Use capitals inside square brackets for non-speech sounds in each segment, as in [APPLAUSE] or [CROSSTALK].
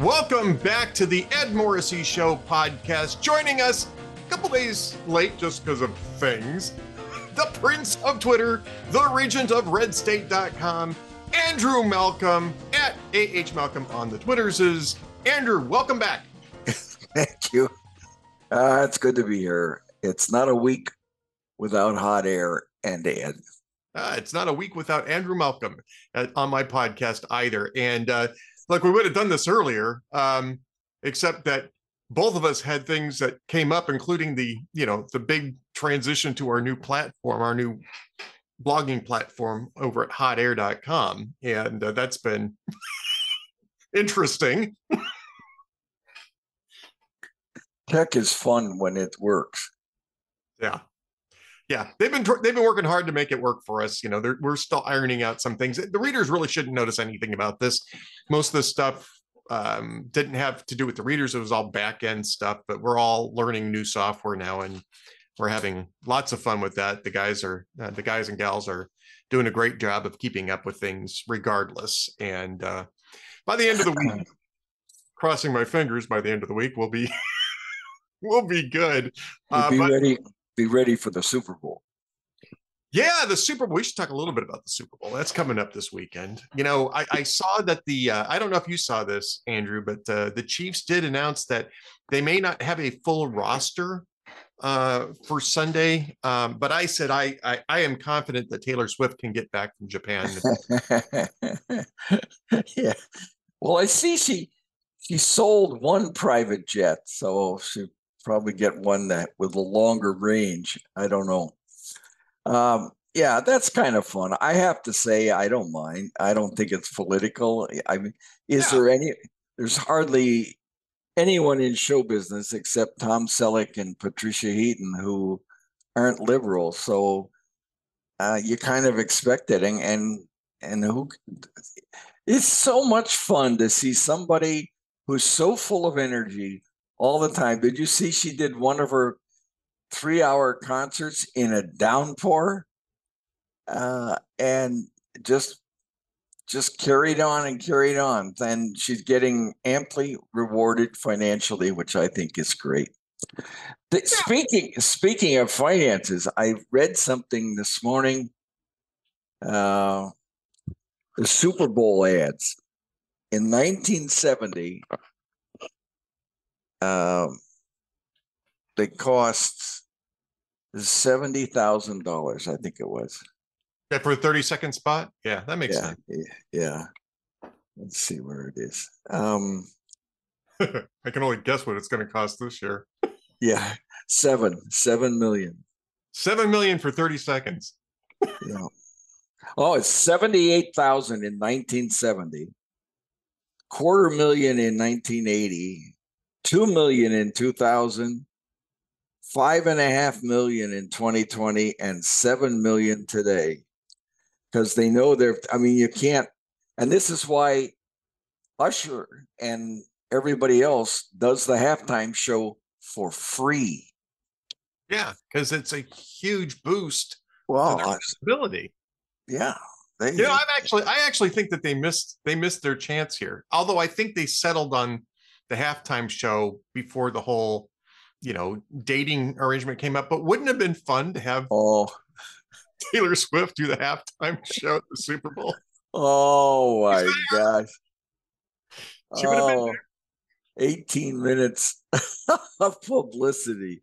Welcome back to the Ed Morrissey Show podcast. Joining us a couple days late just because of things, [LAUGHS] the Prince of Twitter, the Regent of RedState.com, Andrew Malcolm at AH Malcolm on the Twitters. Is Andrew, welcome back. [LAUGHS] Thank you. Uh, it's good to be here. It's not a week without hot air and Ed. Uh, it's not a week without Andrew Malcolm uh, on my podcast either. And uh, look, we would have done this earlier, um, except that both of us had things that came up, including the you know the big transition to our new platform, our new blogging platform over at hotair.com, and uh, that's been [LAUGHS] interesting. Tech is fun when it works. Yeah. Yeah, they've been they've been working hard to make it work for us. You know, we're still ironing out some things. The readers really shouldn't notice anything about this. Most of the stuff um, didn't have to do with the readers; it was all back end stuff. But we're all learning new software now, and we're having lots of fun with that. The guys are uh, the guys and gals are doing a great job of keeping up with things, regardless. And uh, by the end of the week, [LAUGHS] crossing my fingers, by the end of the week, we'll be [LAUGHS] we'll be good. Uh, be but, ready be ready for the Super Bowl. Yeah, the Super Bowl. We should talk a little bit about the Super Bowl. That's coming up this weekend. You know, I, I saw that the uh, I don't know if you saw this, Andrew, but uh, the Chiefs did announce that they may not have a full roster uh, for Sunday. Um, but I said I, I, I am confident that Taylor Swift can get back from Japan. [LAUGHS] yeah. Well, I see she she sold one private jet, so she probably get one that with a longer range. I don't know. Um, yeah, that's kind of fun. I have to say, I don't mind. I don't think it's political. I mean, is yeah. there any? There's hardly anyone in show business except Tom Selleck and Patricia Heaton who aren't liberal. So uh, you kind of expect it, and and and who? It's so much fun to see somebody who's so full of energy all the time. Did you see she did one of her three hour concerts in a downpour? Uh, and just just carried on and carried on. Then she's getting amply rewarded financially, which I think is great. The, speaking speaking of finances, I read something this morning. Uh, the Super Bowl ads in 1970 um, they cost seventy thousand dollars. I think it was. Yeah, for a thirty second spot. Yeah, that makes yeah, sense. Yeah. Let's see where it is. Um, [LAUGHS] I can only guess what it's going to cost this year. yeah, seven, seven million. Seven million for thirty seconds. yeah. Oh, it's seventy-eight thousand in nineteen seventy. Quarter million in nineteen eighty 2 million in 2000 five and a half million in 2020 and seven million today. Because they know they're i mean you can't and this is why usher and everybody else does the halftime show for free. Yeah because it's a huge boost well ability yeah they, you know i'm actually i actually think that they missed they missed their chance here although i think they settled on the halftime show before the whole, you know, dating arrangement came up. But wouldn't have been fun to have oh [LAUGHS] Taylor Swift do the halftime show at the Super Bowl? Oh [LAUGHS] my gosh. She would have been oh, there. 18 minutes [LAUGHS] of publicity.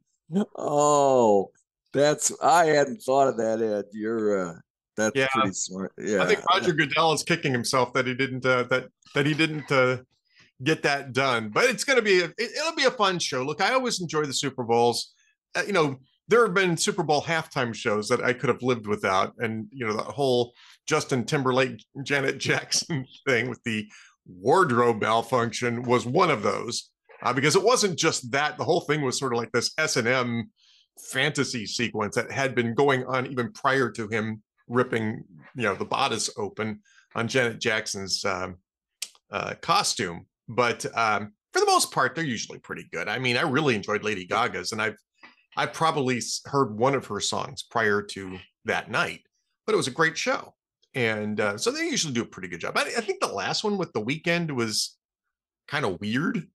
Oh, that's I hadn't thought of that, Ed. You're uh that's yeah. pretty smart. Yeah. I think Roger Goodell is kicking himself that he didn't uh, that that he didn't uh, get that done. But it's going to be a, it, will be a fun show. Look, I always enjoy the Super Bowls. Uh, you know, there have been Super Bowl halftime shows that I could have lived without, and you know the whole Justin Timberlake, Janet Jackson [LAUGHS] thing with the wardrobe malfunction was one of those uh, because it wasn't just that. The whole thing was sort of like this S and M fantasy sequence that had been going on even prior to him ripping, you know, the bodice open on Janet Jackson's um, uh, costume but um, for the most part, they're usually pretty good. I mean, I really enjoyed Lady Gaga's, and I've I probably heard one of her songs prior to that night, but it was a great show, and uh, so they usually do a pretty good job. I, I think the last one with the Weeknd was kind of weird,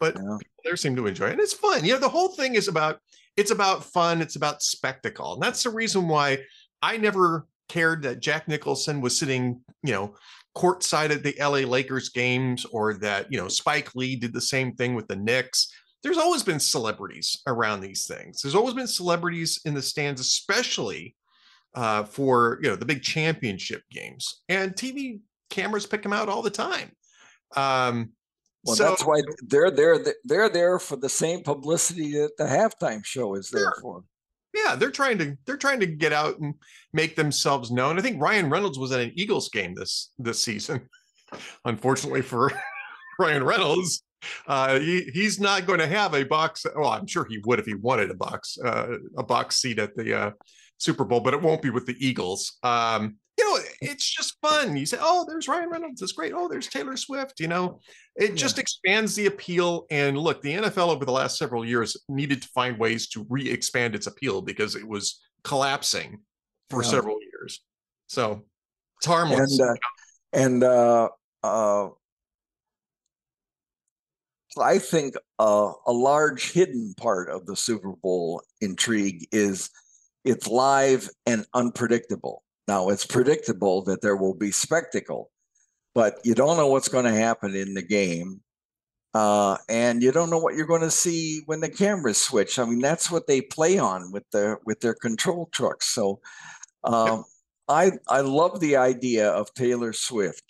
but Yeah. people there seem to enjoy it. And it's fun. You know, the whole thing is about it's about fun, it's about spectacle. And that's the reason why I never cared that Jack Nicholson was sitting, you know, courtside at the LA Lakers games or that, you know, Spike Lee did the same thing with the Knicks. There's always been celebrities around these things. There's always been celebrities in the stands, especially uh, for you know the big championship games, and TV cameras pick them out all the time. Um, Well, so that's why they're there. They're there for the same publicity that the halftime show is there Sure. for. Yeah, they're trying to they're trying to get out and make themselves known. I think Ryan Reynolds was at an Eagles game this this season. [LAUGHS] Unfortunately for [LAUGHS] Ryan Reynolds, uh, he he's not going to have a box. Well, I'm sure he would if he wanted a box uh, a box seat at the uh, Super Bowl, but it won't be with the Eagles. Um, know, it's just fun. You say, "Oh, there's Ryan Reynolds. It's great. Oh, there's Taylor Swift." You know, it Yeah. just expands the appeal. And look, the NFL over the last several years needed to find ways to re-expand its appeal because it was collapsing for Yeah. several years. So it's harmless. And uh, and uh, uh, I think uh, a large hidden part of the Super Bowl intrigue is it's live and unpredictable. Now it's predictable that there will be spectacle, but you don't know what's going to happen in the game. Uh, and you don't know what you're going to see when the cameras switch. I mean, that's what they play on with their with their control trucks. So, um, I I love the idea of Taylor Swift,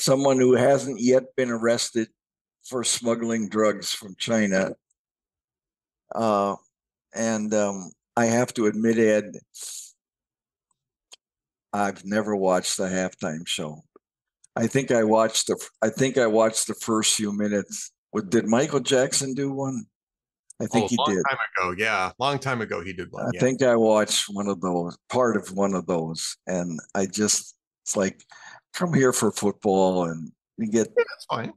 someone who hasn't yet been arrested for smuggling drugs from China. Uh, and um, I have to admit, Ed, I've never watched the halftime show. I think I watched the I think I watched the first few minutes. What did Michael Jackson do one? I think oh, he long did. time ago. Yeah, long time ago he did one. I yeah. think I watched one of those, part of one of those, and I just it's like, come here for football, and you get Yeah, that's fine.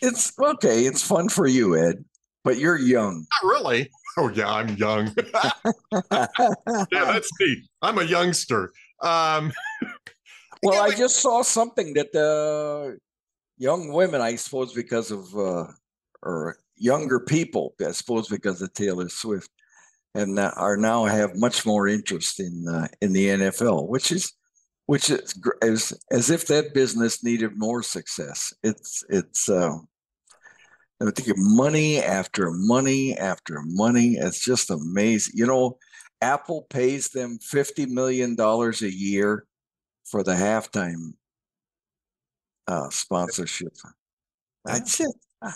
it's okay. It's fun for you, Ed, but you're young. Not really. Oh yeah, I'm young. [LAUGHS] [LAUGHS] yeah, that's me. I'm a youngster. Um, [LAUGHS] well, I just saw something that the young women, I suppose, because of uh, or younger people, I suppose, because of Taylor Swift, and that are now have much more interest in uh, in the NFL, which is which is as as if that business needed more success. It's it's. Uh, I think money after money after money. It's just amazing. You know, Apple pays them fifty million dollars a year for the halftime uh, sponsorship. That's it. I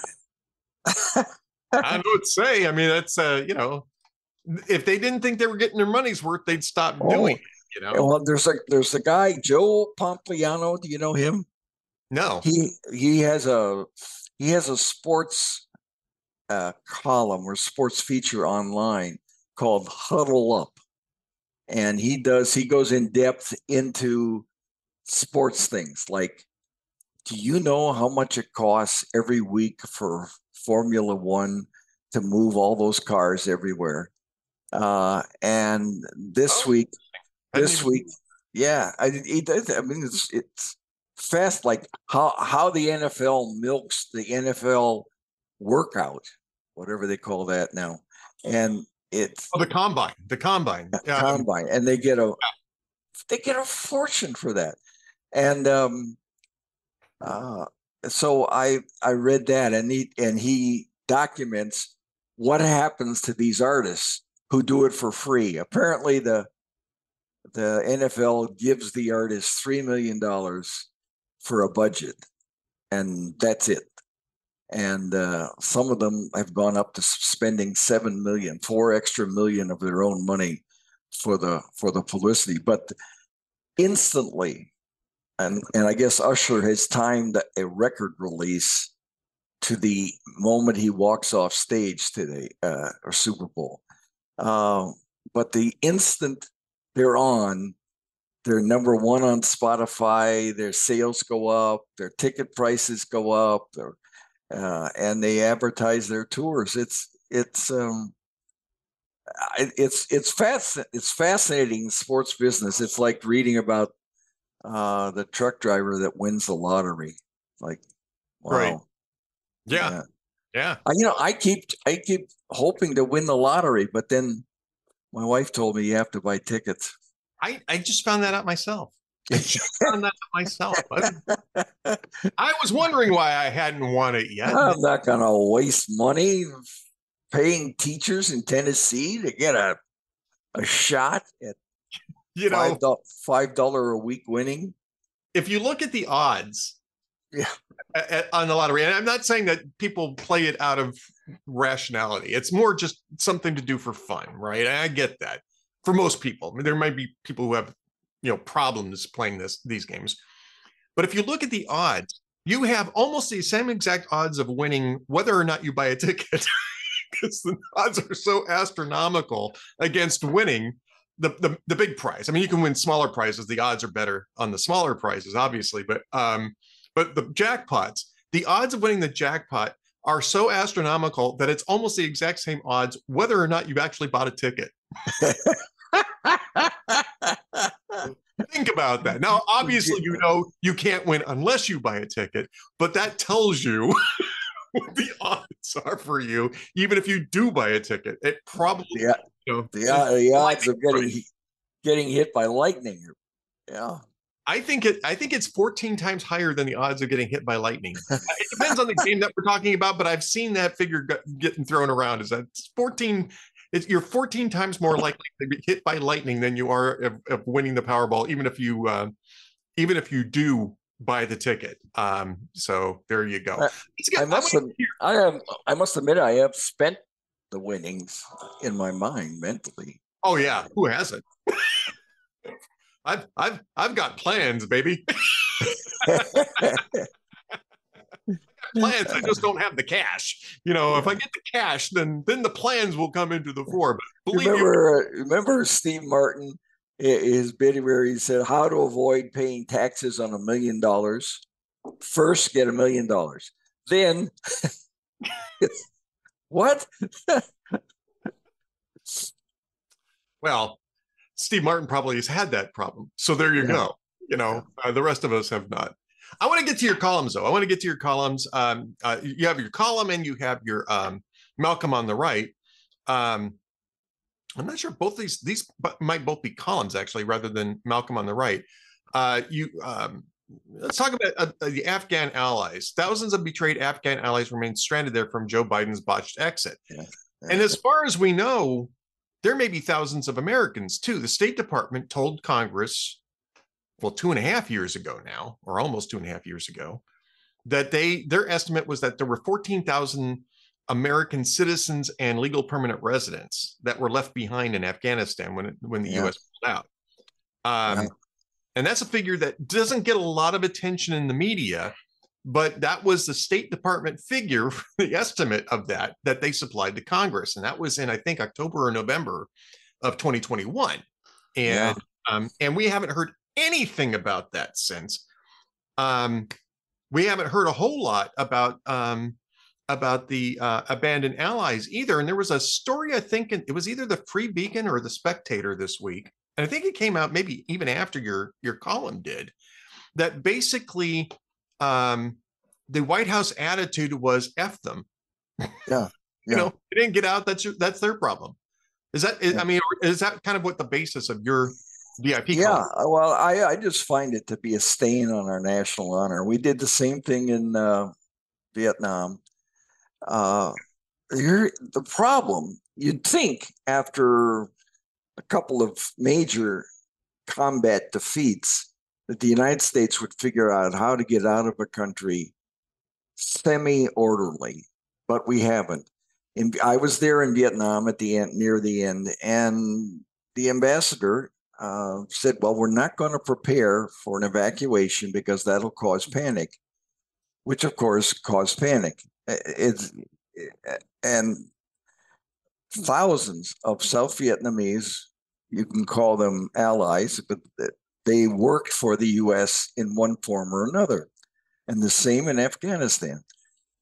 don't know what to say. I mean, that's uh, you know, if they didn't think they were getting their money's worth, they'd stop Oh, doing it. You know, well, there's a there's a guy Joe Pompliano. Do you know him? no. He he has a he has a sports uh, column or sports feature online called Huddle Up, and he does he goes in depth into sports things like. Do you know how much it costs every week for Formula One to move all those cars everywhere? Uh, and this Oh, week, this week, yeah, I he does. I mean, it's it's fast. Like how how the NFL milks the NFL workout, whatever they call that now, and it's Oh, the combine, the combine. Yeah, combine, and they get a they get a fortune for that, and um, uh, so I I read that, and he and he documents what happens to these artists who do it for free. Apparently, the the NFL gives the artist three million dollars for a budget, and that's it. And uh, some of them have gone up to spending seven million, four extra million of their own money for the for the publicity. But instantly, and and I guess Usher has timed a record release to the moment he walks off stage today uh, or Super Bowl. Um, but the instant they're on, they're number one on Spotify. Their sales go up. Their ticket prices go up. Their, uh, and they advertise their tours. It's it's um, it's it's fasc- it's fascinating sports business. It's like reading about uh, the truck driver that wins the lottery. Like, wow. Right. Yeah. Yeah. I, you know, I keep I keep hoping to win the lottery, but then my wife told me you have to buy tickets. I, I just found that out myself. I [LAUGHS] found that myself. I, was wondering why I hadn't won it yet. I'm not going to waste money paying teachers in Tennessee to get a a shot at [LAUGHS] You know, five do- five dollar a week winning. if you look at the odds Yeah. a- a- on the lottery, and I'm not saying that people play it out of rationality, it's more just something to do for fun, right? I get that for most people. I mean, there might be people who have, you know, problems playing this these games. But if you look at the odds, you have almost the same exact odds of winning whether or not you buy a [LAUGHS] ticket. Because the odds are so astronomical against winning the, the the big prize. I mean, you can win smaller prizes. The odds are better on the smaller prizes, obviously, but um, but the jackpots, the odds of winning the jackpot are so astronomical that it's almost the exact same odds whether or not you actually bought a ticket. [LAUGHS] Think about that. Now, [LAUGHS] obviously, you know you can't win unless you buy a ticket, but that tells you [LAUGHS] what the odds are for you, even if you do buy a ticket. It probably, Yeah. you know, the, the odds of getting getting hit by lightning. Yeah. I think it. I think it's 14 times higher than the odds of getting hit by lightning. [LAUGHS] it depends on the game that we're talking about, but I've seen that figure getting thrown around. Is that 14? It's, you're 14 times more likely to be hit by lightning than you are of, of winning the Powerball, even if you, uh, even if you do buy the ticket. Um, so there you go. I- I must wanna have- hear- I have. I must admit, I have spent the winnings in my mind mentally. oh yeah, who hasn't? [LAUGHS] I've I've I've got plans, baby. [LAUGHS] [LAUGHS] plans. I just don't have the cash. You know, if I get the cash, then then the plans will come into the fore. But believe me, remember, remember Steve Martin, his bid where he said, "How to avoid paying taxes on a million dollars? First, get a million dollars. Then, [LAUGHS] what? well, Steve Martin probably has had that problem. So there you Yeah. go. You know, uh, the rest of us have not. I want to get to your columns though. I want to get to your columns. Um, uh, you have your column and you have your um, Malcolm on the right. Um, I'm not sure both these these might both be columns actually, rather than Malcolm on the right. Uh, you um, let's talk about uh, the Afghan allies. Thousands of betrayed Afghan allies remain stranded there from Joe Biden's botched exit. And as far as we know, there may be thousands of Americans too. The State Department told Congress, well, two and a half years ago now, or almost two and a half years ago, that they their estimate was that there were 14,000 American citizens and legal permanent residents that were left behind in Afghanistan when when the Yeah. U.S. pulled out. Um, Yeah. And that's a figure that doesn't get a lot of attention in the media, but that was the State Department figure, the estimate of that that they supplied to Congress, and that was in I think October or November of 2021, and Yeah. um, and we haven't heard anything about that since. Um, we haven't heard a whole lot about um, about the uh, abandoned allies either. And there was a story I think in- it was either the Free Beacon or the Spectator this week, and I think it came out maybe even after your your column did, that basically um, the White House attitude was "f them." Yeah, [LAUGHS] you know, they didn't get out. That's your, that's their problem. Is that? I mean, is that kind of what the basis of your VIP? Yeah, well, I, I just find it to be a stain on our national honor. We did the same thing in uh, Vietnam. Uh, here, the problem you'd think after a couple of major combat defeats that the United States would figure out how to get out of a country semi-orderly, but we haven't. In, I was there in Vietnam at the end, near the end, and the ambassador uh, said, "Well, we're not going to prepare for an evacuation because that'll cause panic," which, of course, caused panic. It's and thousands of South Vietnamese, you can call them allies, but they worked for the U.S. in one form or another, and the same in Afghanistan,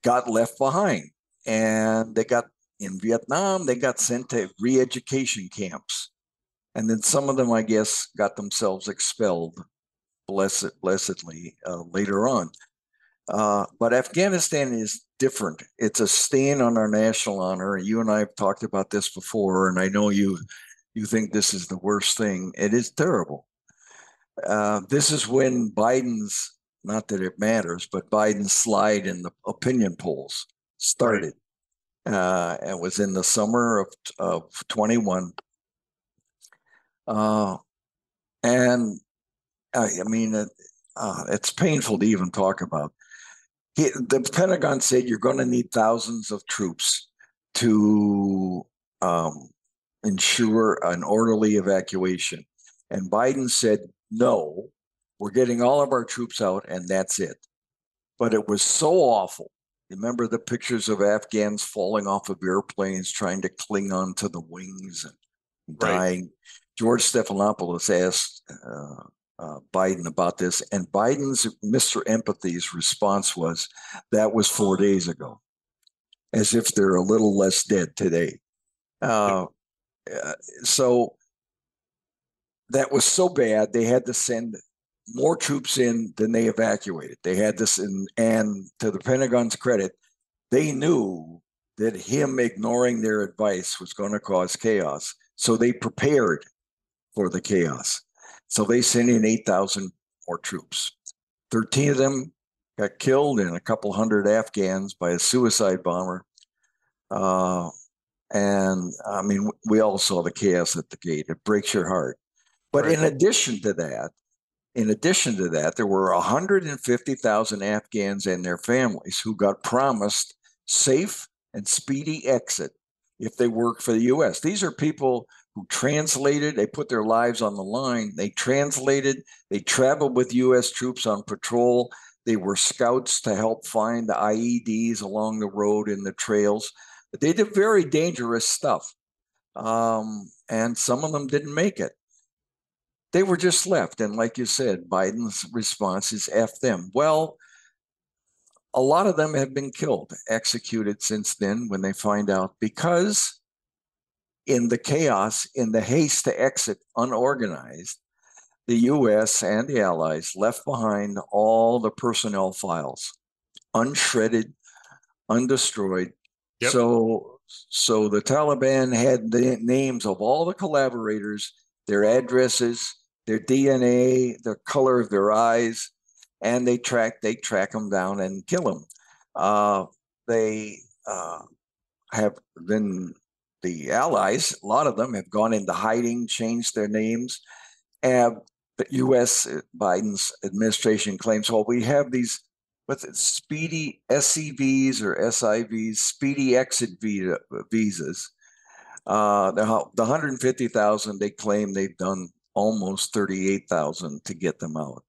got left behind, and they got in Vietnam. They got sent to re-education camps and then some of them, I guess, got themselves expelled, blessed, blessedly, uh, later on. Uh, but Afghanistan is different. It's a stain on our national honor. You and I have talked about this before, and I know you you think this is the worst thing. It is terrible. Uh, this is when Biden's not that it matters, but Biden's slide in the opinion polls started. Uh, it was in the summer of of 21. Uh, and I, I mean, it, uh, it's painful to even talk about. He, the Pentagon said you're going to need thousands of troops to um, ensure an orderly evacuation. And Biden said, no, we're getting all of our troops out and that's it. But it was so awful. Remember the pictures of Afghans falling off of airplanes, trying to cling on to the wings and dying. Right. George Stephanopoulos asked uh, uh, Biden about this, and Biden's Mr. Empathy's response was, "That was four days ago," as if they're a little less dead today. Uh, uh, so that was so bad they had to send more troops in than they evacuated. They had this in, and to the Pentagon's credit, they knew that him ignoring their advice was going to cause chaos. So they prepared for the chaos. So they sent in 8,000 more troops. 13 of them got killed and a couple hundred Afghans by a suicide bomber. Uh, and I mean, we all saw the chaos at the gate. It breaks your heart. But right. in addition to that, in addition to that, there were 150,000 Afghans and their families who got promised safe and speedy exit if they work for the US. These are people who translated, they put their lives on the line. They translated, they traveled with US troops on patrol. They were scouts to help find the IEDs along the road in the trails. They did very dangerous stuff. Um, and some of them didn't make it. They were just left. And like you said, Biden's response is F them. Well, a lot of them have been killed, executed since then when they find out because in the chaos, in the haste to exit unorganized, the US and the Allies left behind all the personnel files, unshredded, undestroyed. Yep. So, so the Taliban had the names of all the collaborators, their addresses, their DNA, the color of their eyes, and they track they track them down and kill them. Uh, they uh, have then the allies, a lot of them have gone into hiding, changed their names. And the U.S. Uh, Biden's administration claims, well, we have these what's it, speedy SCVs or SIVs, speedy exit visa, visas. Uh, the 150,000 they claim they've done almost 38,000 to get them out.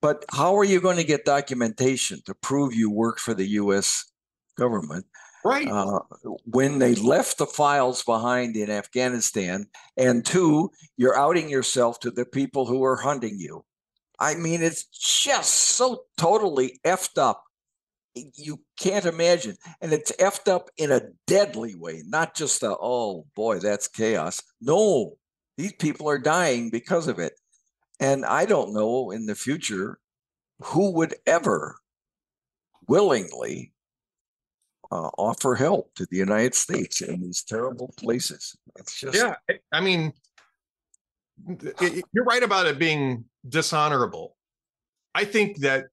But how are you going to get documentation to prove you work for the U.S. government Right. Uh, when they left the files behind in Afghanistan, and two, you're outing yourself to the people who are hunting you. I mean, it's just so totally effed up. You can't imagine. And it's effed up in a deadly way, not just a, oh boy, that's chaos. No, these people are dying because of it. And I don't know in the future who would ever willingly uh, offer help to the United States in these terrible places. It's just yeah. I mean, it, you're right about it being dishonorable. I think that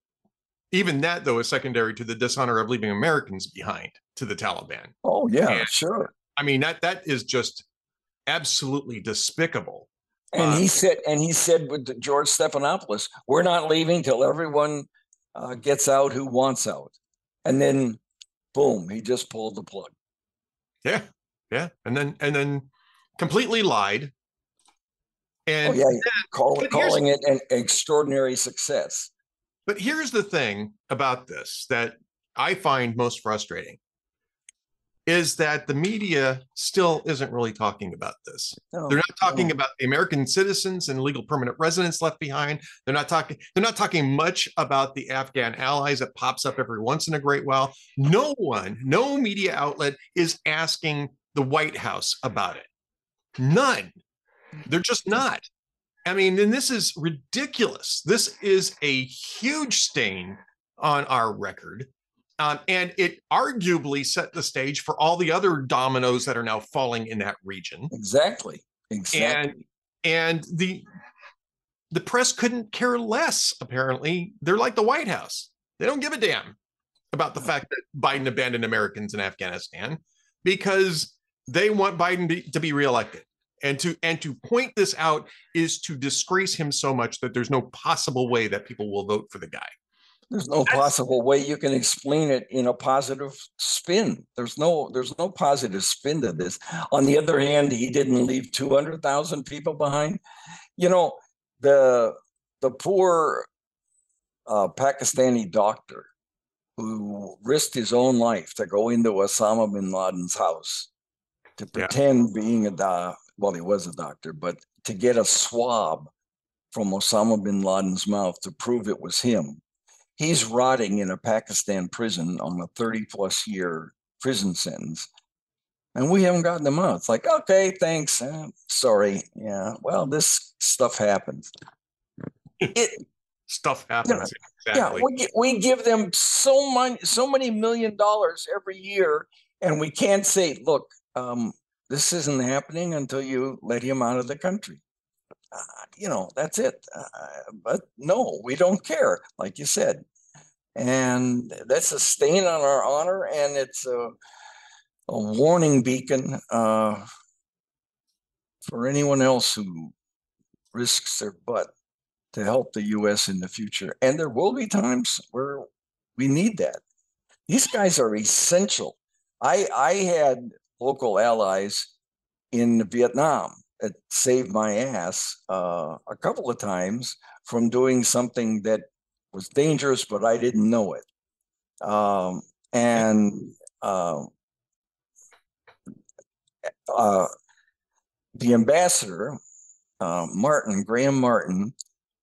even that though is secondary to the dishonor of leaving Americans behind to the Taliban. Oh yeah, and, sure. I mean that that is just absolutely despicable. And uh, he said, and he said with George Stephanopoulos, "We're not leaving till everyone uh, gets out who wants out." And then boom, he just pulled the plug. Yeah, yeah, and then and then completely lied. Oh, and oh, yeah, call, calling it an extraordinary success. But here's the thing about this that I find most frustrating is that the media still isn't really talking about this. They're not talking about the American citizens and legal permanent residents left behind. They're not talking they're not talking much about the Afghan allies that pops up every once in a great while. No one, no media outlet is asking the White House about it. None. They're just not. I mean, and this is ridiculous. This is a huge stain on our record. Um, and it arguably set the stage for all the other dominoes that are now falling in that region. Exactly. Exactly. And and the the press couldn't care less, apparently. They're like the White House. They don't give a damn about the fact that Biden abandoned Americans in Afghanistan because they want Biden to, to be reelected. And to and to point this out is to disgrace him so much that there's no possible way that people will vote for the guy. There's no possible way you can explain it in a positive spin. There's no there's no positive spin to this. On the other hand, he didn't leave 200,000 people behind. You know, the the poor uh, Pakistani doctor who risked his own life to go into Osama bin Laden's house to pretend yeah. being a doc. Well, he was a doctor, but to get a swab from Osama bin Laden's mouth to prove it was him he's rotting in a Pakistan prison on a 30 plus year prison sentence. And we haven't gotten him out. It's like, okay, thanks. Uh, sorry. Yeah. Well, this stuff happens. It stuff happens. You know, exactly. Yeah, we, we give them so much, so many million dollars every year, and we can't say, look, um, this isn't happening until you let him out of the country uh, you know, that's it. Uh, but no, we don't care, like you said. And that's a stain on our honor, and it's a, a warning beacon uh, for anyone else who risks their butt to help the U.S. in the future. And there will be times where we need that. These guys are essential. I I had local allies in Vietnam it saved my ass uh, a couple of times from doing something that was dangerous, but I didn't know it. Um, and uh, uh, the ambassador, uh, Martin Graham Martin,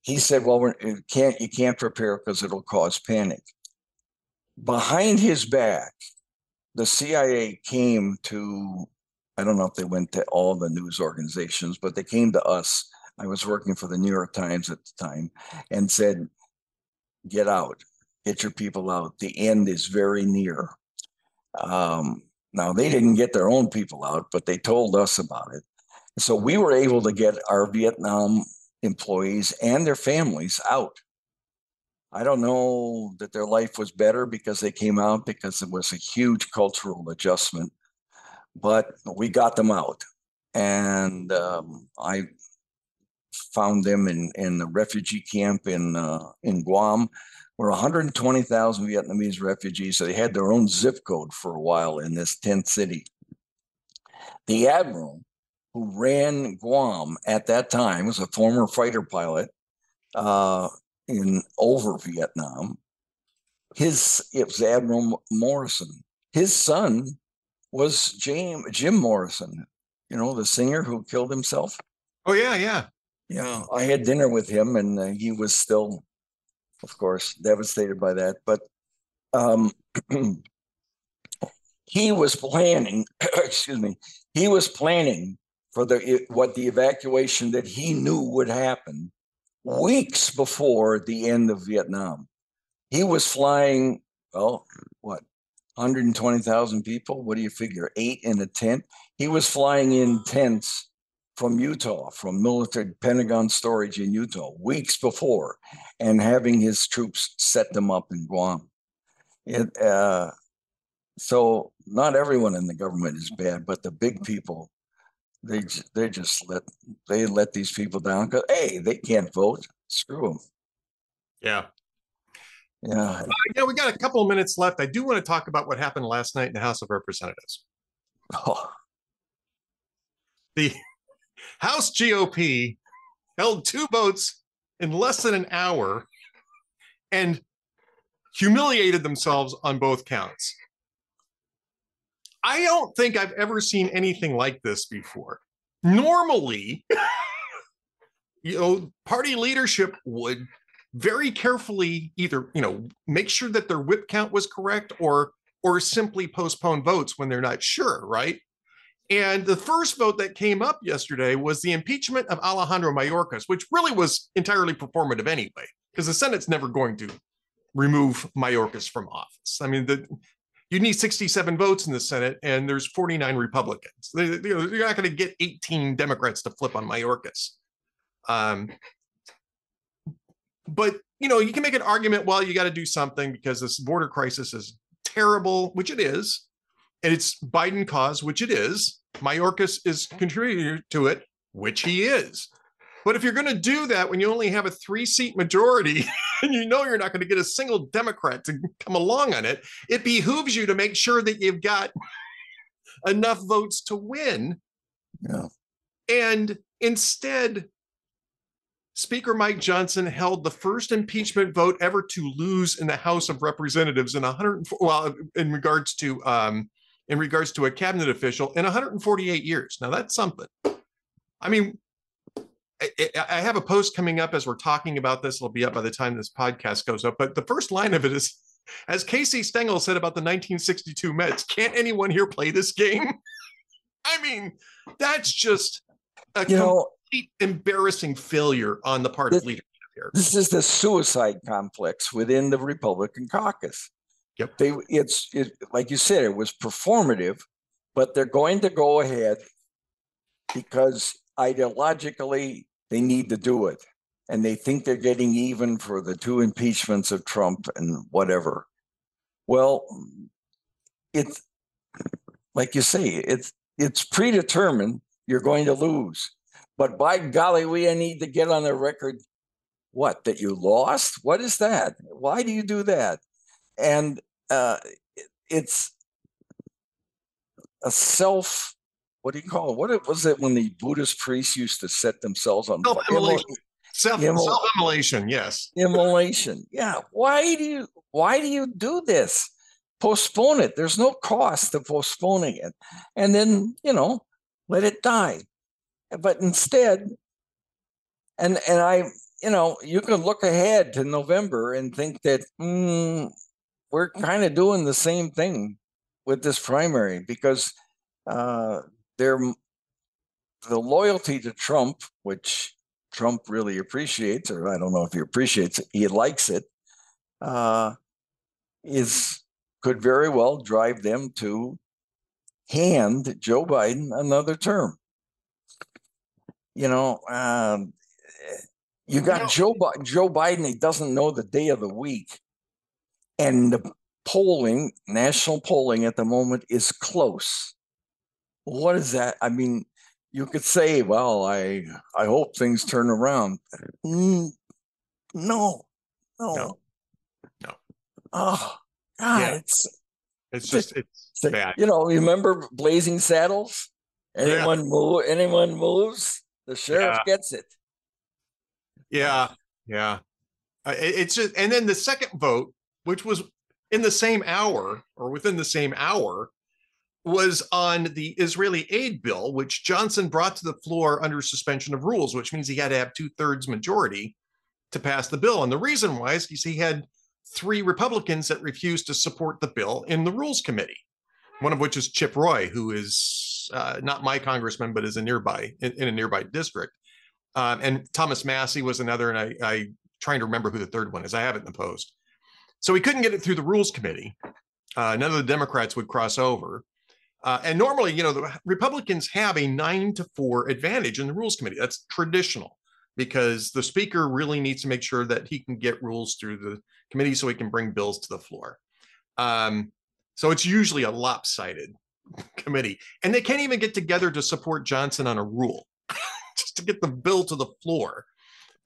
he said, "Well, you can't you can't prepare because it'll cause panic." Behind his back, the CIA came to I don't know if they went to all the news organizations, but they came to us. I was working for the New York Times at the time and said, get out, get your people out. The end is very near. Um, now, they didn't get their own people out, but they told us about it. So we were able to get our Vietnam employees and their families out. I don't know that their life was better because they came out because it was a huge cultural adjustment but we got them out. And um, I found them in, in the refugee camp in, uh, in Guam, where 120,000 Vietnamese refugees, so they had their own zip code for a while in this tent city. The admiral who ran Guam at that time was a former fighter pilot uh, in over Vietnam. His it was Admiral Morrison. His son was James Jim Morrison, you know, the singer who killed himself. Oh yeah, yeah, yeah. I had dinner with him, and uh, he was still, of course, devastated by that. But um, [CLEARS THROAT] he was planning. [CLEARS THROAT] excuse me. He was planning for the what the evacuation that he knew would happen weeks before the end of Vietnam. He was flying. Well, what 120,000 people. What do you figure? Eight in a tent. He was flying in tents from Utah, from military Pentagon storage in Utah, weeks before, and having his troops set them up in Guam. It, uh, so not everyone in the government is bad, but the big people, they they just let they let these people down because hey, they can't vote. Screw them. Yeah, yeah. Uh, yeah, we got a couple of minutes left. I do want to talk about what happened last night in the House of Representatives. Oh. The [LAUGHS] House GOP held two votes in less than an hour and humiliated themselves on both counts. I don't think I've ever seen anything like this before. Normally, [LAUGHS] you know, party leadership would very carefully either you know make sure that their whip count was correct or or simply postpone votes when they're not sure right and the first vote that came up yesterday was the impeachment of alejandro mayorkas which really was entirely performative anyway because the senate's never going to remove Mayorkas from office. I mean, the you need 67 votes in the Senate, and there's 49 Republicans. They, you're not going to get 18 Democrats to flip on Mayorkas. Um, but you know, you can make an argument. Well, you got to do something because this border crisis is terrible, which it is, and it's Biden cause, which it is. Mayorkas is contributing to it, which he is. But if you're going to do that when you only have a three seat majority [LAUGHS] and you know you're not going to get a single Democrat to come along on it, it behooves you to make sure that you've got [LAUGHS] enough votes to win. Yeah. And instead, Speaker Mike Johnson held the first impeachment vote ever to lose in the House of Representatives in 104 well in regards to um in regards to a cabinet official in 148 years. Now that's something. I mean, I, I have a post coming up as we're talking about this. It'll be up by the time this podcast goes up. But the first line of it is, as Casey Stengel said about the 1962 Mets, can't anyone here play this game? [LAUGHS] I mean, that's just a You know, complete embarrassing failure on the part This- of leadership here. this is the suicide complex within the Republican caucus. Yep. They, it's, it, like you said, it was performative, but they're going to go ahead because ideologically they need to do it. And they think they're getting even for the two impeachments of Trump and whatever. Well, it's like you say, it's it's predetermined you're going to lose. But by golly, we need to get on the record. What that you lost? What is that? Why do you do that? And uh it's a self what do you call it? What it was it when the buddhist priests used to set themselves on Self-immolation. Self, Yeah, well- self-immolation, yes. immolation. Yeah why do you why do you do this? Postpone it. There's no cost to postponing it. And then you know let it die but instead and and i you know you can look ahead to november and think that mm, we're kind of doing the same thing with this primary because uh they're the loyalty to trump which trump really appreciates or i don't know if he appreciates it he likes it uh is could very well drive them to hand joe biden another term you know um you got know- Joe Bi- Joe Biden. He doesn't know the day of the week, and the polling, national polling at the moment is close. What is that? I mean, you could say, "Well, I I hope things turn around." Mm, no, no, No. No. Oh God, Yeah. it's It's just it's it's bad. You know, remember Blazing Saddles? Yeah. Anyone move? Anyone moves? The sheriff gets it. Yeah, yeah. It's just, and then the second vote, which was in the same hour or within the same hour, was on the Israeli aid bill, which Johnson brought to the floor under suspension of rules, which means he had to have two thirds majority to pass the bill. And the reason why is because he had three Republicans that refused to support the bill in the Rules Committee. One of which is Chip Roy, who is uh, not my congressman, but is a nearby in, in a nearby district. Um, and Thomas Massie was another, and I, I trying to remember who the third one is. I have it in the post. So we couldn't get it through the Rules Committee. Uh, none of the Democrats would cross over. Uh, and normally, you know, the Republicans have a nine to four advantage in the Rules Committee. That's traditional because the Speaker really needs to make sure that he can get rules through the committee so he can bring bills to the floor. Um, so it's usually a lopsided committee, and they can't even get together to support Johnson on a rule [LAUGHS] just to get the bill to the floor.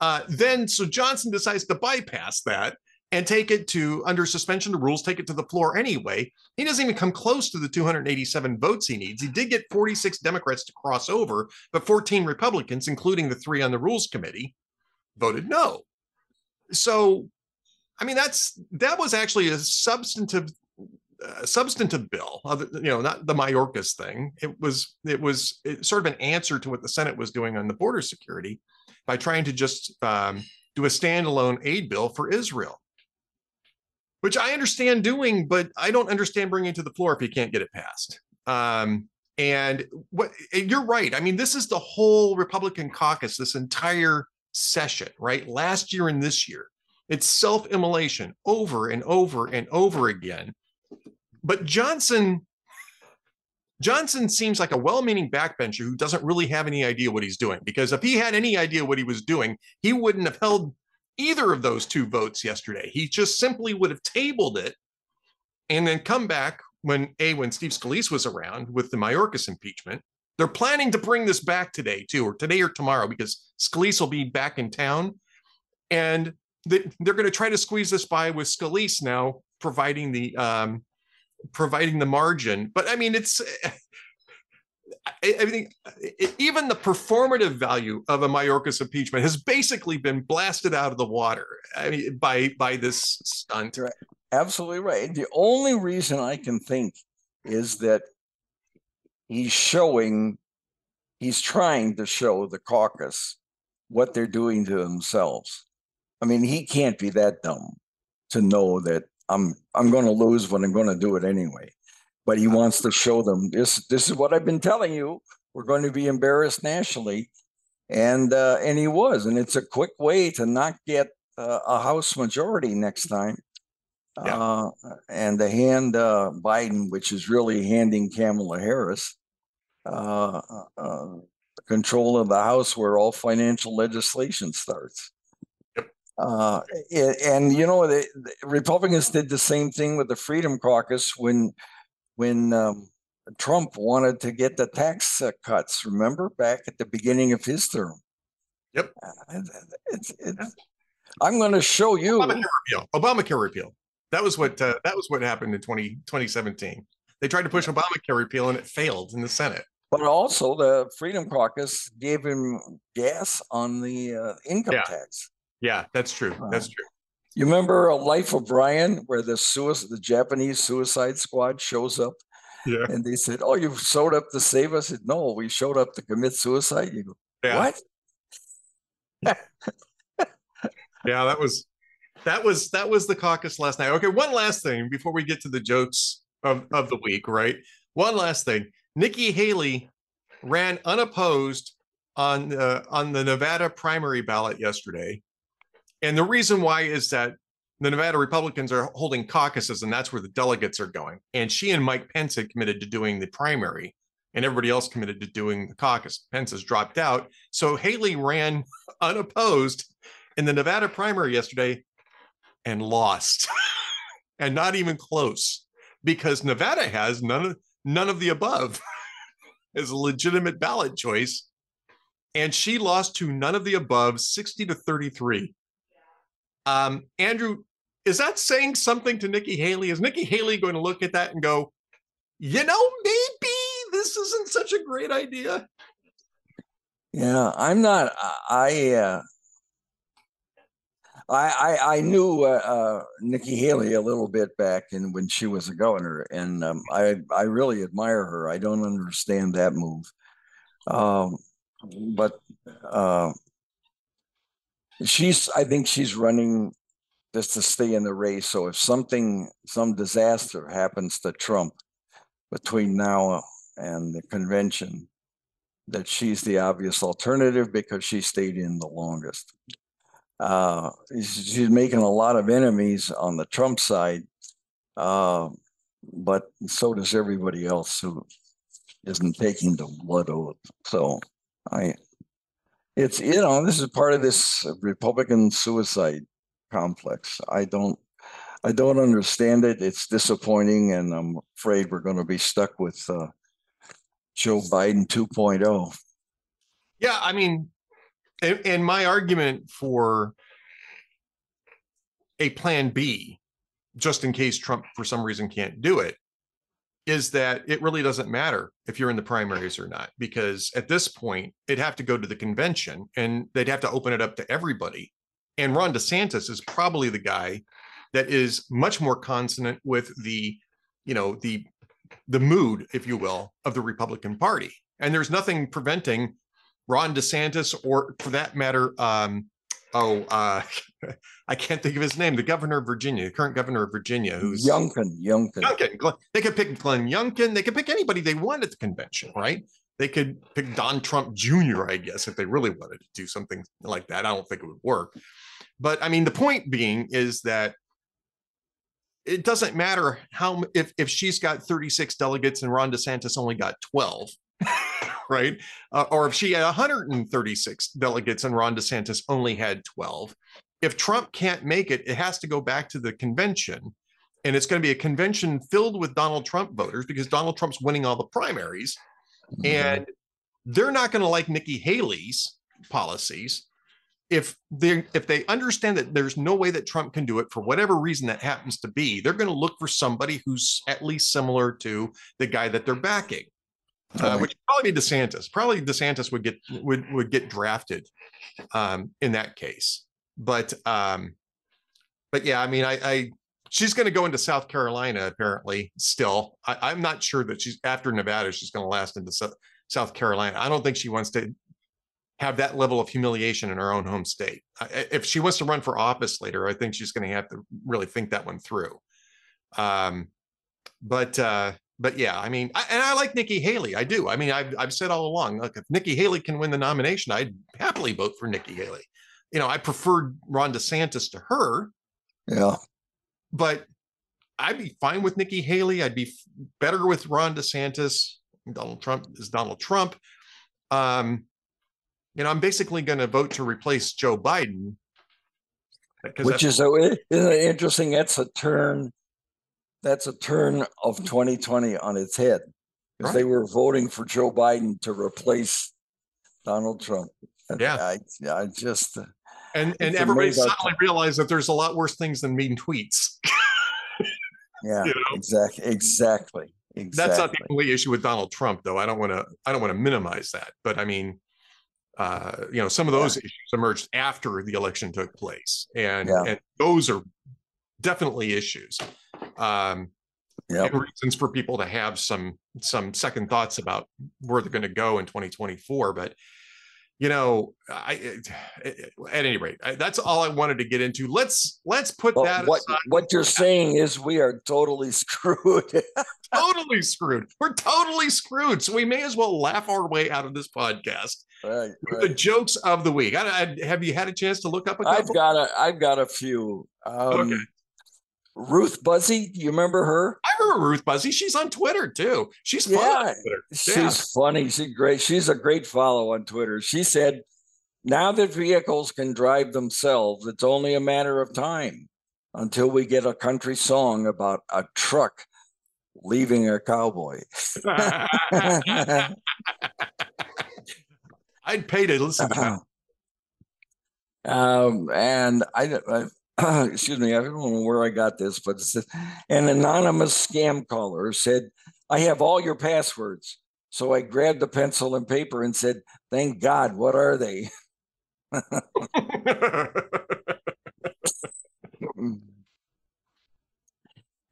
Uh, then, so Johnson decides to bypass that and take it to under suspension of rules, take it to the floor anyway. He doesn't even come close to the 287 votes he needs. He did get 46 Democrats to cross over, but 14 Republicans, including the three on the Rules Committee, voted no. So, I mean, that's that was actually a substantive substantive bill other you know not the mayorkas thing. It was it was it, sort of an answer to what the senate was doing on the border security by trying to just um, do a standalone aid bill for israel which i understand doing but i don't understand bringing it to the floor if you can't get it passed. Um, and what you're right. I mean this is the whole republican caucus this entire session right? Last year and this year. It's self-immolation over and over and over again. But Johnson Johnson seems like a well-meaning backbencher who doesn't really have any idea what he's doing. Because if he had any idea what he was doing, he wouldn't have held either of those two votes yesterday. He just simply would have tabled it and then come back when a when Steve Scalise was around with the Mayorkas impeachment. They're planning to bring this back today too, or today or tomorrow, because Scalise will be back in town, and they, are going to try to squeeze this by with Scalise now providing the um, providing the margin. But I mean, it's I, I think even the performative value of a Mayorkas impeachment has basically been blasted out of the water. I mean, by by this stunt. Right. Absolutely right. The only reason I can think is that he's showing, he's trying to show the caucus what they're doing to themselves. I mean, he can't be that dumb to know that I'm I'm going to lose, but I'm going to do it anyway. But he wants to show them this. This is what I've been telling you. We're going to be embarrassed nationally, and uh, and he was, and it's a quick way to not get uh, a House majority next time. Yeah. Uh, and to hand uh, Biden, which is really handing Kamala Harris uh, uh, uh control of the House, where all financial legislation starts. Uh, and you know, the, the, Republicans did the same thing with the Freedom Caucus when when um, Trump wanted to get the tax uh, cuts. Remember back at the beginning of his term. Yep. Uh, it's, it's, I'm going to show you Obamacare repeal. Obamacare repeal. That was what uh, that was what happened in 20, 2017. They tried to push Obamacare repeal and it failed in the Senate. But also, the Freedom Caucus gave him gas on the uh, income yeah. tax. Yeah, that's true. That's true. You remember a Life of Brian, where the suicide, the Japanese Suicide Squad shows up, yeah, and they said, "Oh, you showed up to save us." I said, "No, we showed up to commit suicide." You go, yeah. "What?" [LAUGHS] yeah, that was that was that was the caucus last night. Okay, one last thing before we get to the jokes of of the week. Right, one last thing. Nikki Haley ran unopposed on uh, on the Nevada primary ballot yesterday and the reason why is that the Nevada Republicans are holding caucuses, and that's where the delegates are going. And she and Mike Pence had committed to doing the primary, and everybody else committed to doing the caucus. Pence has dropped out. So Haley ran [LAUGHS] unopposed in the Nevada primary yesterday and lost, [LAUGHS] and not even close, because Nevada has none of none of the above [LAUGHS] as a legitimate ballot choice. And she lost to none of the above, 60 to 33. Um, Andrew, is that saying something to Nikki Haley? Is Nikki Haley going to look at that and go, you know, maybe this isn't such a great idea? Yeah, I'm not. I uh, I, I, I knew uh, uh, Nikki Haley a little bit back in when she was a governor, and um, I I really admire her. I don't understand that move, um, but uh, she's i think she's running just to stay in the race. So if something some disaster happens to trump between now and the convention that she's the obvious alternative because she stayed in the longest. Uh, she's making a lot of enemies on the trump side uh, but so does everybody else who isn't taking the blood oath. So i it's you know this is part of this republican suicide complex. I don't i don't understand it. It's disappointing and i'm afraid we're going to be stuck with uh, joe biden 2.0 yeah i mean and, and my argument for a plan b just in case trump for some reason can't do it is that it really doesn't matter if you're in the primaries or not, because at this point, it'd have to go to the convention and they'd have to open it up to everybody. And Ron DeSantis is probably the guy that is much more consonant with the, you know, the the mood, if you will, of the Republican Party. And there's nothing preventing Ron DeSantis, or for that matter, um, oh, uh, [LAUGHS] I can't think of his name, the governor of Virginia, the current governor of Virginia, who's Youngkin. Youngkin. Youngkin. They could pick Glenn Youngkin. They could pick anybody they want at the convention, right? They could pick Don Trump Jr., I guess, if they really wanted to do something like that. I don't think it would work. but I mean, the point being is that it doesn't matter how if if she's got 36 delegates and Ron DeSantis only got 12, right? Uh, or if she had 136 delegates and Ron DeSantis only had 12. If Trump can't make it, it has to go back to the convention. And it's going to be a convention filled with Donald Trump voters because Donald Trump's winning all the primaries. Mm-hmm. And they're not going to like Nikki Haley's policies if they if they understand that there's no way that Trump can do it for whatever reason that happens to be, they're going to look for somebody who's at least similar to the guy that they're backing, uh, which probably be DeSantis. Probably DeSantis would get would would get drafted um, in that case. But um, but yeah, I mean, I, I she's going to go into South Carolina apparently. Still, I, am not sure that she's after Nevada. She's going to last into South Carolina. I don't think she wants to have that level of humiliation in her own home state. If she wants to run for office later, I think she's going to have to really think that one through. Um, but uh, but yeah, I mean, I, and I like Nikki Haley. I do. I mean, I've I've said all along, like if Nikki Haley can win the nomination, I'd happily vote for Nikki Haley. You know, I preferred Ron DeSantis to her. Yeah. But I'd be fine with Nikki Haley. I'd be better with Ron DeSantis. Donald Trump is Donald Trump. Um, you know, I'm basically going to vote to replace Joe Biden. Which is a, interesting. That's a turn. That's a turn of 2020 on its head because right. they were voting for Joe Biden to replace Donald Trump. Yeah, I, I just uh, and and everybody suddenly realized that there's a lot worse things than mean tweets. [LAUGHS] yeah, you know? exactly, exactly, exactly. That's not the only issue with Donald Trump, though. I don't want to. I don't want to minimize that, but I mean, uh, you know, some of those yeah. issues emerged after the election took place, and yeah. and those are definitely issues. Um, yep. and reasons for people to have some some second thoughts about where they're going to go in 2024. But you know, I at any rate, that's all I wanted to get into. Let's let's put well, that. What aside. what you're saying is we are totally [LAUGHS] screwed. totally screwed. We're totally screwed. So we may as well laugh our way out of this podcast. Right, right. The jokes of the week. I, I, have you had a chance to look up a couple? I've got a I've got a few. Um, okay. Ruth Buzzi. you remember her? I remember Ruth Buzzi. She's on Twitter too. She's yeah, she's yeah. funny. She's great. She's a great follow on Twitter. She said, "Now that vehicles can drive themselves, it's only a matter of time until we get a country song about a truck leaving a cowboy." [LAUGHS] [LAUGHS] I'd pay to listen to that. Um, and I, I [CLEARS THROAT] excuse me, I don't know where I got this, but an anonymous scam caller said, I have all your passwords. So I grabbed a pencil and paper and said, Thank God, what are they? [LAUGHS]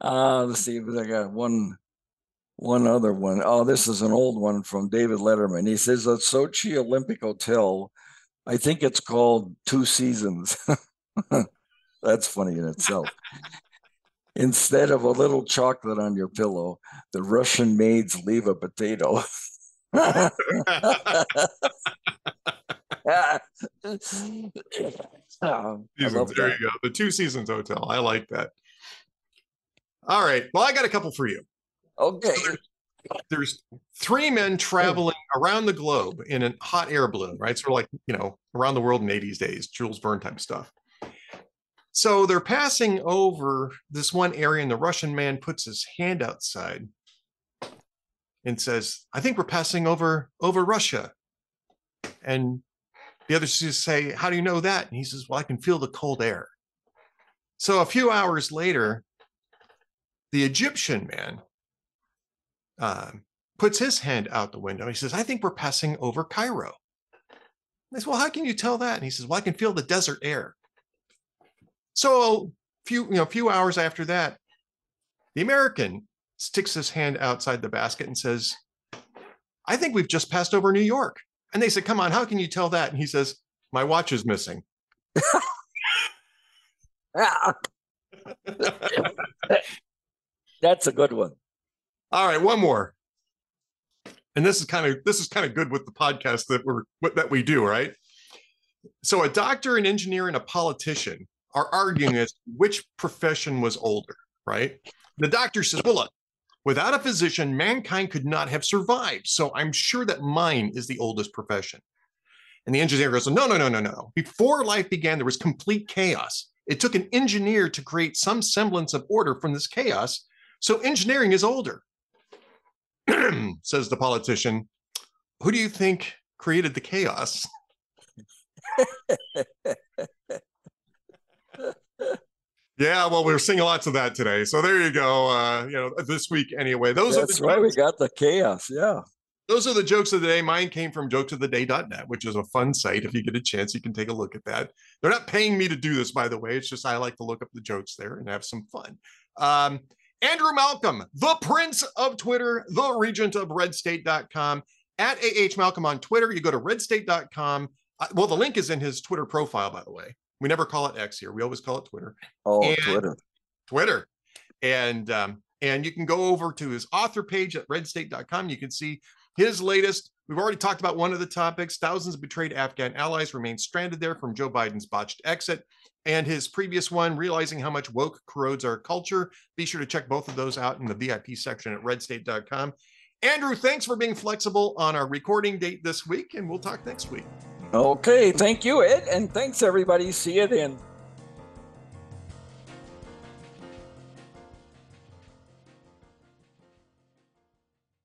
uh, let's see, I got one one other one. Oh, this is an old one from David Letterman. He says at Sochi Olympic Hotel, I think it's called Two Seasons. [LAUGHS] That's funny in itself. Instead of a little chocolate on your pillow, the Russian maids leave a potato. there you go. The Two Seasons Hotel. I like that. All right. Well, I got a couple for you. Okay. So there's, there's, three men traveling around the globe in a hot air balloon, right? Sort of like, you know, around the world in 80s days, Jules Verne type stuff. So they're passing over this one area, and the Russian man puts his hand outside and says, I think we're passing over over Russia. And the others just say, How do you know that? And he says, Well, I can feel the cold air. So a few hours later, the Egyptian man uh, puts his hand out the window. He says, I think we're passing over Cairo. I said, Well, how can you tell that? And he says, Well, I can feel the desert air. So a few, you know, a few hours after that, the American sticks his hand outside the basket and says, I think we've just passed over New York. And they said, Come on, how can you tell that? And he says, My watch is missing. [LAUGHS] That's a good one. All right, one more. And this is kind of this is kind of good with the podcast that we're that we do, right? So a doctor, an engineer, and a politician are arguing is which profession was older, right? The doctor says, Well, look, without a physician, mankind could not have survived. So I'm sure that mine is the oldest profession. And the engineer goes, No, no, no, no, no. Before life began, there was complete chaos. It took an engineer to create some semblance of order from this chaos. So engineering is older. [CLEARS THROAT] Says the politician. Who do you think created the chaos? [LAUGHS] yeah, well, we're seeing lots of that today. So there you go. Uh, you know, this week anyway. Those That's are the why we jokes- got the chaos. Yeah. those are the jokes of the day. Mine came from jokesoftheday.net, which is a fun site. If you get a chance, you can take a look at that. They're not paying me to do this, by the way. It's just I like to look up the jokes there and have some fun. Um, Andrew Malcolm, the prince of Twitter, the regent of redstate.com, at AH Malcolm on Twitter. You go to redstate.com. Uh, well, the link is in his Twitter profile, by the way. We never call it X here. We always call it Twitter. Oh, And- Twitter. Twitter. And um, and you can go over to his author page at redstate.com. You can see his latest. We've already talked about one of the topics. Thousands of betrayed Afghan allies remain stranded there from Joe Biden's botched exit. And his previous one, realizing how much woke corrodes our culture. Be sure to check both of those out in the VIP section at redstate.com. Andrew, thanks for being flexible on our recording date this week, and we'll talk next week. Okay. Thank you, Ed. And thanks, everybody. See you then.